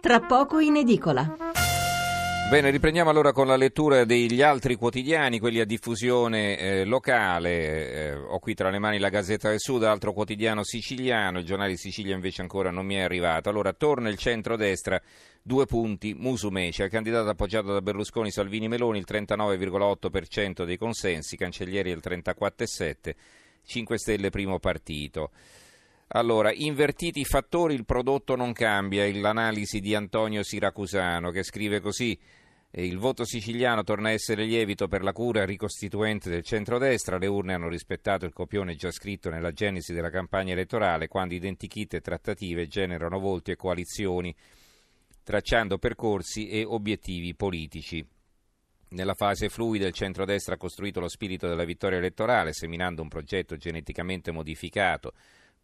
tra poco in edicola. Bene, riprendiamo allora con la lettura degli altri quotidiani, quelli a diffusione eh, locale. Eh, ho qui tra le mani la Gazzetta del Sud, altro quotidiano siciliano, il giornale di Sicilia invece ancora non mi è arrivato. Allora, torna il centro-destra, due punti, Musumeci, il candidato appoggiato da Berlusconi, Salvini, Meloni, il 39,8% dei consensi, Cancellieri il 34,7%, 5 Stelle primo partito. Allora, invertiti i fattori, il prodotto non cambia, l'analisi di Antonio Siracusano che scrive così. Il voto siciliano torna a essere lievito per la cura ricostituente del centrodestra. Le urne hanno rispettato il copione già scritto nella genesi della campagna elettorale, quando identikit e trattative generano volti e coalizioni, tracciando percorsi e obiettivi politici. Nella fase fluida il centrodestra ha costruito lo spirito della vittoria elettorale, seminando un progetto geneticamente modificato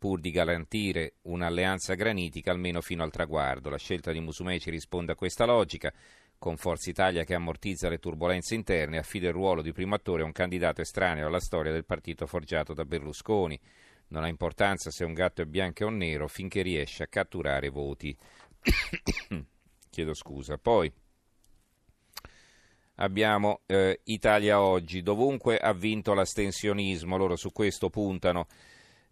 pur di garantire un'alleanza granitica almeno fino al traguardo. La scelta di Musumeci risponde a questa logica. Con Forza Italia che ammortizza le turbulenze interne, affida il ruolo di primo attore a un candidato estraneo alla storia del partito forgiato da Berlusconi. Non ha importanza se un gatto è bianco o nero finché riesce a catturare voti. Chiedo scusa. Poi abbiamo eh, Italia Oggi. Dovunque ha vinto l'astensionismo, loro su questo puntano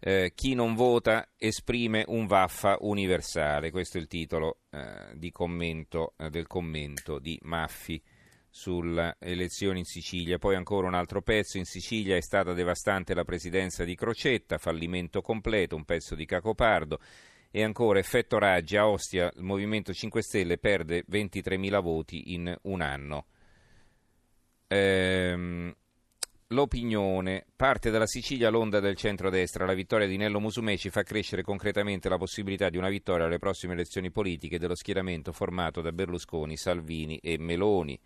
eh, chi non vota esprime un vaffa universale. Questo è il titolo eh, commento, eh, del commento di Maffi sulle elezioni in Sicilia. Poi ancora un altro pezzo. In Sicilia è stata devastante la presidenza di Crocetta, fallimento completo, un pezzo di Cacopardo. E ancora effetto Raggi a Ostia, il Movimento 5 Stelle perde 23.000 voti in un anno. Ehm, L'opinione. Parte dalla Sicilia l'onda del centrodestra. La vittoria di Nello Musumeci fa crescere concretamente la possibilità di una vittoria alle prossime elezioni politiche dello schieramento formato da Berlusconi, Salvini e Meloni.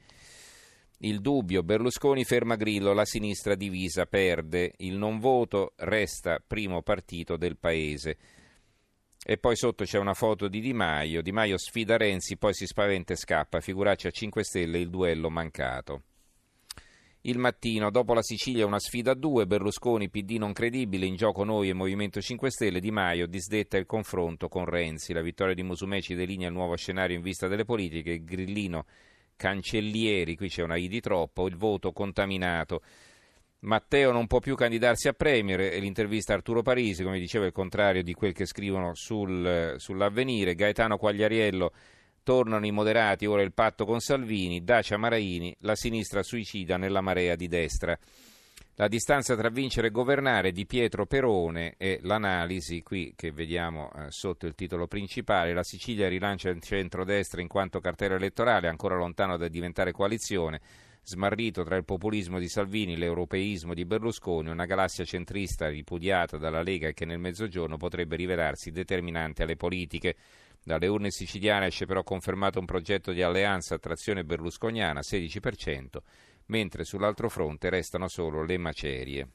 Il dubbio, Berlusconi ferma Grillo, la sinistra divisa perde, il non voto resta primo partito del paese. E poi sotto c'è una foto di Di Maio, Di Maio sfida Renzi, poi si spaventa e scappa, figuraccia a 5 Stelle il duello mancato. Il mattino, dopo la Sicilia una sfida a due, Berlusconi, PD non credibile, in gioco noi e Movimento 5 Stelle, Di Maio disdetta il confronto con Renzi. La vittoria di Musumeci delinea il nuovo scenario in vista delle politiche, Grillino, Cancellieri, qui c'è una I di troppo, il voto contaminato. Matteo non può più candidarsi a Premier e l'intervista a Arturo Parisi, come dicevo, è il contrario di quel che scrivono sul, sull'avvenire. Gaetano Quagliariello Tornano i moderati, ora il patto con Salvini, Dacia Maraini, la sinistra suicida nella marea di destra. La distanza tra vincere e governare di Pietro Perone e l'analisi qui che vediamo eh, sotto il titolo principale, la Sicilia rilancia il centrodestra in quanto cartella elettorale ancora lontano da diventare coalizione, smarrito tra il populismo di Salvini e l'europeismo di Berlusconi, una galassia centrista ripudiata dalla Lega che nel mezzogiorno potrebbe rivelarsi determinante alle politiche. Dalle urne siciliane esce però confermato un progetto di alleanza trazione berlusconiana, 16%, mentre sull'altro fronte restano solo le macerie.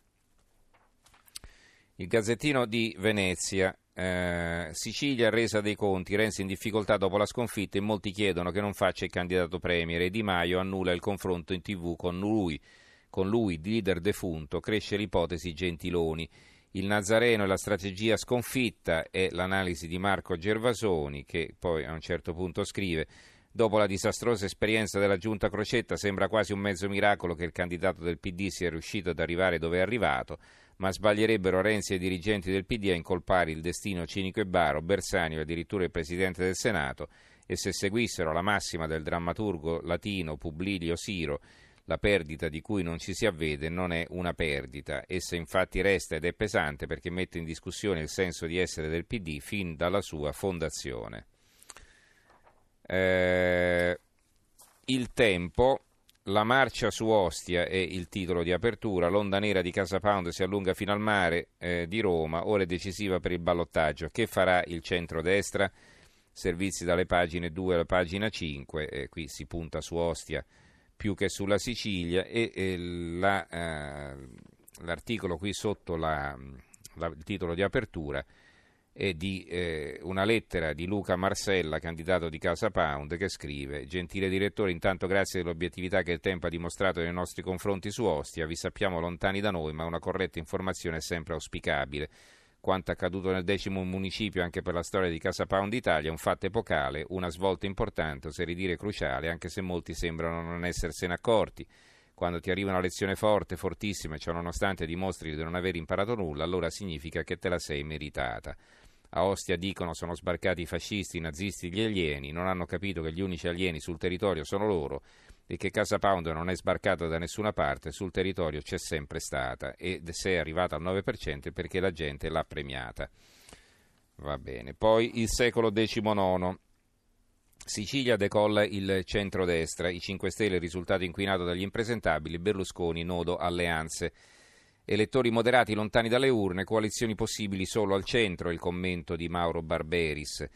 Il Gazzettino di Venezia, eh, Sicilia resa dei conti, Renzi in difficoltà dopo la sconfitta e molti chiedono che non faccia il candidato premier e Di Maio annulla il confronto in tv con lui, con lui leader defunto, cresce l'ipotesi Gentiloni. Il Nazareno e la strategia sconfitta è l'analisi di Marco Gervasoni che poi a un certo punto scrive Dopo la disastrosa esperienza della giunta Crocetta sembra quasi un mezzo miracolo che il candidato del PD sia riuscito ad arrivare dove è arrivato, ma sbaglierebbero Renzi e i dirigenti del PD a incolpare il destino cinico e baro, Bersani o addirittura il Presidente del Senato e se seguissero la massima del drammaturgo latino Publilio Siro la perdita di cui non ci si avvede non è una perdita, essa infatti resta ed è pesante perché mette in discussione il senso di essere del PD fin dalla sua fondazione. Eh, il tempo, la marcia su Ostia è il titolo di apertura, l'onda nera di Casa Pound si allunga fino al mare eh, di Roma, ora è decisiva per il ballottaggio. Che farà il centro-destra? Servizi dalle pagine 2 alla pagina 5, eh, qui si punta su Ostia più che sulla Sicilia e, e la, eh, l'articolo qui sotto la, la, il titolo di apertura è di eh, una lettera di Luca Marsella, candidato di Casa Pound, che scrive Gentile direttore, intanto grazie dell'obiettività che il tempo ha dimostrato nei nostri confronti su Ostia, vi sappiamo lontani da noi, ma una corretta informazione è sempre auspicabile. Quanto accaduto nel decimo municipio anche per la storia di Casa Pound Italia, un fatto epocale, una svolta importante, oserei dire cruciale, anche se molti sembrano non essersene accorti. Quando ti arriva una lezione forte, fortissima, e ciò nonostante dimostri di non aver imparato nulla, allora significa che te la sei meritata. A Ostia dicono sono sbarcati i fascisti, i nazisti, gli alieni, non hanno capito che gli unici alieni sul territorio sono loro e che Casa Pound non è sbarcata da nessuna parte, sul territorio c'è sempre stata ed se è arrivata al 9% è perché la gente l'ha premiata. Va bene. Poi il secolo XIX. Sicilia decolla il centrodestra, i 5 Stelle risultato inquinato dagli impresentabili, Berlusconi nodo alleanze. Elettori moderati lontani dalle urne, coalizioni possibili solo al centro, il commento di Mauro Barberis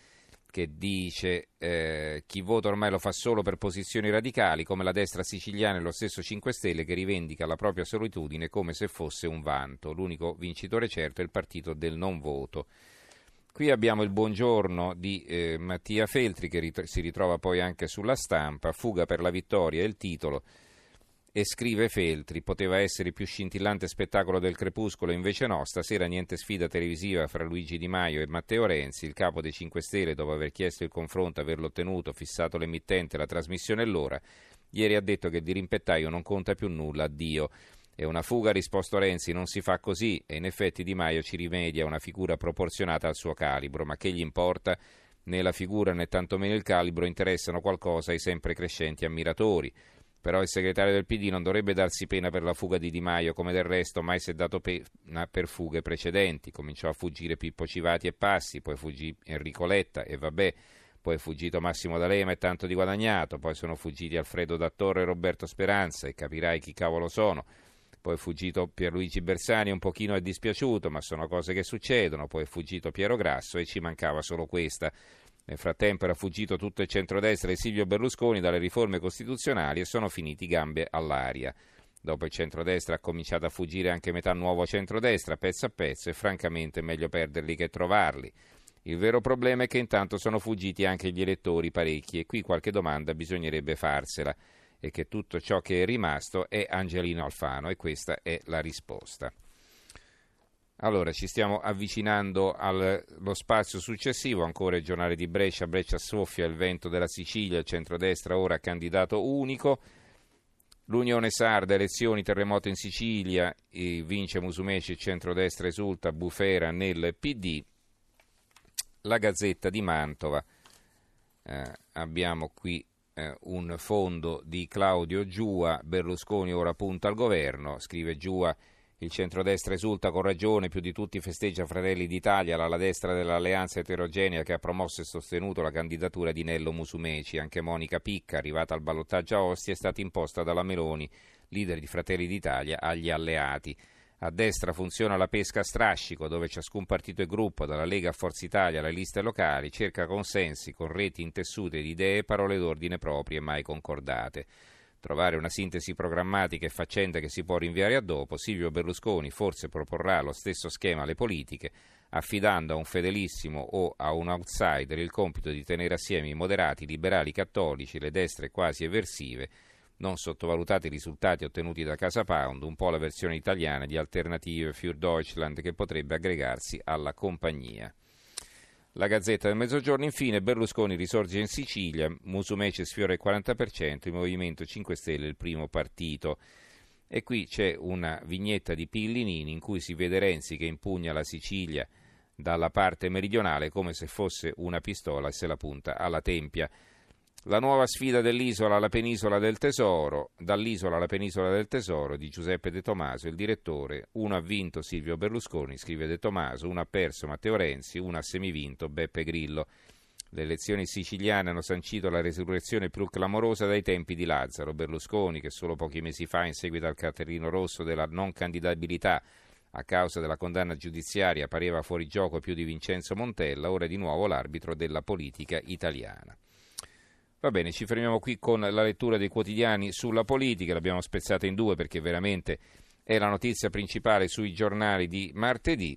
che dice eh, chi vota ormai lo fa solo per posizioni radicali, come la destra siciliana e lo stesso 5 Stelle che rivendica la propria solitudine come se fosse un vanto. L'unico vincitore certo è il partito del non voto. Qui abbiamo il buongiorno di eh, Mattia Feltri che rit- si ritrova poi anche sulla stampa, Fuga per la vittoria è il titolo. E scrive Feltri, poteva essere il più scintillante spettacolo del crepuscolo, invece no, stasera niente sfida televisiva fra Luigi Di Maio e Matteo Renzi, il capo dei 5 Stelle dopo aver chiesto il confronto, averlo ottenuto, fissato l'emittente, la trasmissione e l'ora, ieri ha detto che di rimpettaio non conta più nulla, addio. È una fuga, ha risposto Renzi, non si fa così e in effetti Di Maio ci rimedia una figura proporzionata al suo calibro, ma che gli importa? Né la figura né tantomeno il calibro interessano qualcosa ai sempre crescenti ammiratori. Però il segretario del PD non dovrebbe darsi pena per la fuga di Di Maio, come del resto mai si è dato pena per fughe precedenti. Cominciò a fuggire Pippo Civati e Passi, poi fuggì Enrico Letta e vabbè, poi è fuggito Massimo D'Alema e tanto di guadagnato, poi sono fuggiti Alfredo Dattore e Roberto Speranza e capirai chi cavolo sono. Poi è fuggito Pierluigi Bersani, un pochino è dispiaciuto, ma sono cose che succedono. Poi è fuggito Piero Grasso e ci mancava solo questa. Nel frattempo era fuggito tutto il centrodestra e Silvio Berlusconi dalle riforme costituzionali e sono finiti gambe all'aria. Dopo il centrodestra ha cominciato a fuggire anche metà nuovo centrodestra, pezzo a pezzo, e francamente è meglio perderli che trovarli. Il vero problema è che intanto sono fuggiti anche gli elettori parecchi e qui qualche domanda bisognerebbe farsela e che tutto ciò che è rimasto è Angelino Alfano e questa è la risposta. Allora, ci stiamo avvicinando allo spazio successivo, ancora il giornale di Brescia, Brescia soffia il vento della Sicilia, il centrodestra ora candidato unico, l'Unione Sarda, elezioni, terremoto in Sicilia, vince Musumeci, il centrodestra esulta, Bufera nel PD, la Gazzetta di Mantova, eh, abbiamo qui eh, un fondo di Claudio Giua, Berlusconi ora punta al governo, scrive Giua il centrodestra esulta con ragione, più di tutti festeggia Fratelli d'Italia, l'ala destra dell'alleanza eterogenea che ha promosso e sostenuto la candidatura di Nello Musumeci. Anche Monica Picca, arrivata al ballottaggio a Ostia, è stata imposta dalla Meloni, leader di Fratelli d'Italia, agli alleati. A destra funziona la pesca a strascico, dove ciascun partito e gruppo, dalla Lega a Forza Italia alle liste locali, cerca consensi con reti intessute di idee e parole d'ordine proprie mai concordate trovare una sintesi programmatica e faccenda che si può rinviare a dopo, Silvio Berlusconi forse proporrà lo stesso schema alle politiche, affidando a un fedelissimo o a un outsider il compito di tenere assieme i moderati, liberali, cattolici, le destre quasi eversive, non sottovalutate i risultati ottenuti da Casa Pound, un po' la versione italiana di Alternative für Deutschland che potrebbe aggregarsi alla compagnia. La Gazzetta del Mezzogiorno, infine, Berlusconi risorge in Sicilia, Musumeci sfiora il 40%, il Movimento 5 Stelle il primo partito. E qui c'è una vignetta di Pillinini in cui si vede Renzi che impugna la Sicilia dalla parte meridionale come se fosse una pistola e se la punta alla tempia. La nuova sfida dell'isola alla penisola del tesoro, dall'isola alla penisola del tesoro di Giuseppe De Tomaso, il direttore. Uno ha vinto Silvio Berlusconi, scrive De Tomaso, uno ha perso Matteo Renzi, uno ha semivinto Beppe Grillo. Le elezioni siciliane hanno sancito la resurrezione più clamorosa dai tempi di Lazzaro. Berlusconi, che solo pochi mesi fa, in seguito al cartellino rosso della non candidabilità a causa della condanna giudiziaria, pareva fuori gioco più di Vincenzo Montella, ora è di nuovo l'arbitro della politica italiana. Va bene, ci fermiamo qui con la lettura dei quotidiani sulla politica, l'abbiamo spezzata in due perché veramente è la notizia principale sui giornali di martedì